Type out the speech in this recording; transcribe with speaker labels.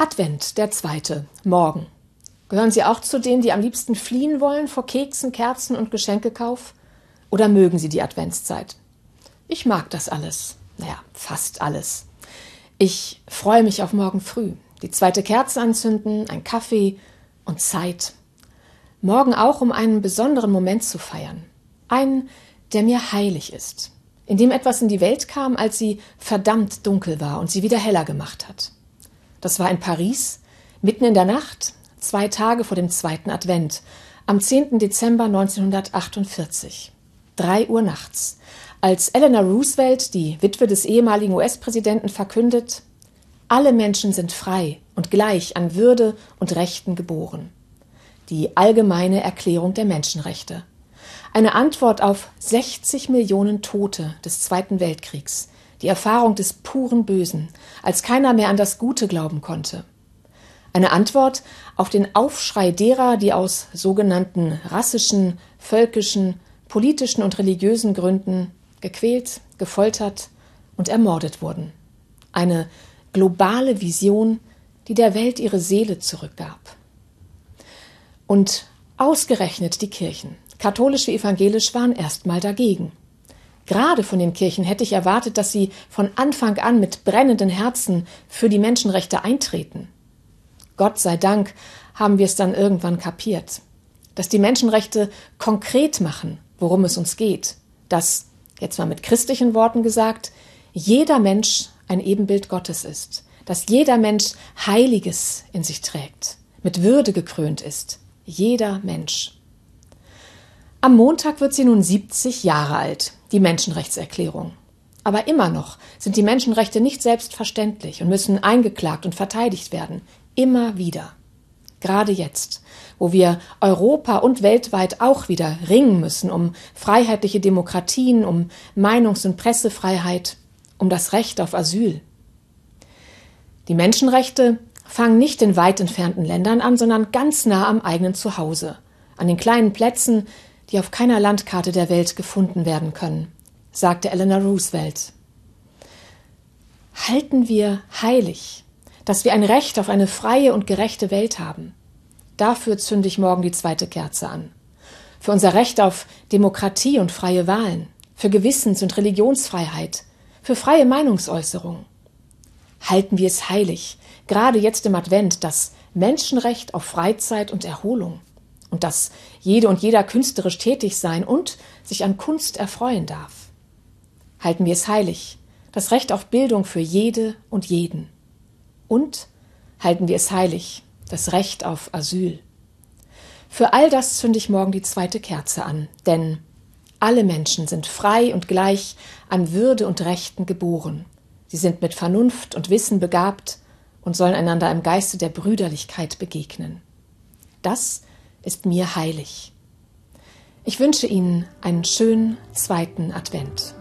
Speaker 1: Advent, der zweite, morgen. Gehören Sie auch zu denen, die am liebsten fliehen wollen vor Keksen, Kerzen und Geschenkekauf? Oder mögen Sie die Adventszeit? Ich mag das alles. Naja, fast alles. Ich freue mich auf morgen früh. Die zweite Kerze anzünden, ein Kaffee und Zeit. Morgen auch, um einen besonderen Moment zu feiern. Einen, der mir heilig ist. In dem etwas in die Welt kam, als sie verdammt dunkel war und sie wieder heller gemacht hat. Das war in Paris, mitten in der Nacht, zwei Tage vor dem zweiten Advent, am 10. Dezember 1948. Drei Uhr nachts, als Eleanor Roosevelt, die Witwe des ehemaligen US-Präsidenten, verkündet, alle Menschen sind frei und gleich an Würde und Rechten geboren. Die allgemeine Erklärung der Menschenrechte. Eine Antwort auf 60 Millionen Tote des Zweiten Weltkriegs, die Erfahrung des puren Bösen, als keiner mehr an das Gute glauben konnte. Eine Antwort auf den Aufschrei derer, die aus sogenannten rassischen, völkischen, politischen und religiösen Gründen gequält, gefoltert und ermordet wurden. Eine globale Vision, die der Welt ihre Seele zurückgab. Und ausgerechnet die Kirchen, katholisch wie evangelisch, waren erstmal dagegen. Gerade von den Kirchen hätte ich erwartet, dass sie von Anfang an mit brennenden Herzen für die Menschenrechte eintreten. Gott sei Dank haben wir es dann irgendwann kapiert, dass die Menschenrechte konkret machen, worum es uns geht, dass, jetzt mal mit christlichen Worten gesagt, jeder Mensch ein Ebenbild Gottes ist, dass jeder Mensch Heiliges in sich trägt, mit Würde gekrönt ist, jeder Mensch. Am Montag wird sie nun 70 Jahre alt, die Menschenrechtserklärung. Aber immer noch sind die Menschenrechte nicht selbstverständlich und müssen eingeklagt und verteidigt werden. Immer wieder. Gerade jetzt, wo wir Europa und weltweit auch wieder ringen müssen um freiheitliche Demokratien, um Meinungs- und Pressefreiheit, um das Recht auf Asyl. Die Menschenrechte fangen nicht in weit entfernten Ländern an, sondern ganz nah am eigenen Zuhause, an den kleinen Plätzen, die auf keiner Landkarte der Welt gefunden werden können, sagte Eleanor Roosevelt. Halten wir heilig, dass wir ein Recht auf eine freie und gerechte Welt haben. Dafür zünde ich morgen die zweite Kerze an. Für unser Recht auf Demokratie und freie Wahlen, für Gewissens- und Religionsfreiheit, für freie Meinungsäußerung. Halten wir es heilig, gerade jetzt im Advent, das Menschenrecht auf Freizeit und Erholung und dass jede und jeder künstlerisch tätig sein und sich an Kunst erfreuen darf. Halten wir es heilig, das Recht auf Bildung für jede und jeden. Und halten wir es heilig, das Recht auf Asyl. Für all das zünde ich morgen die zweite Kerze an, denn alle Menschen sind frei und gleich an Würde und Rechten geboren. Sie sind mit Vernunft und Wissen begabt und sollen einander im Geiste der Brüderlichkeit begegnen. Das ist mir heilig. Ich wünsche Ihnen einen schönen zweiten Advent.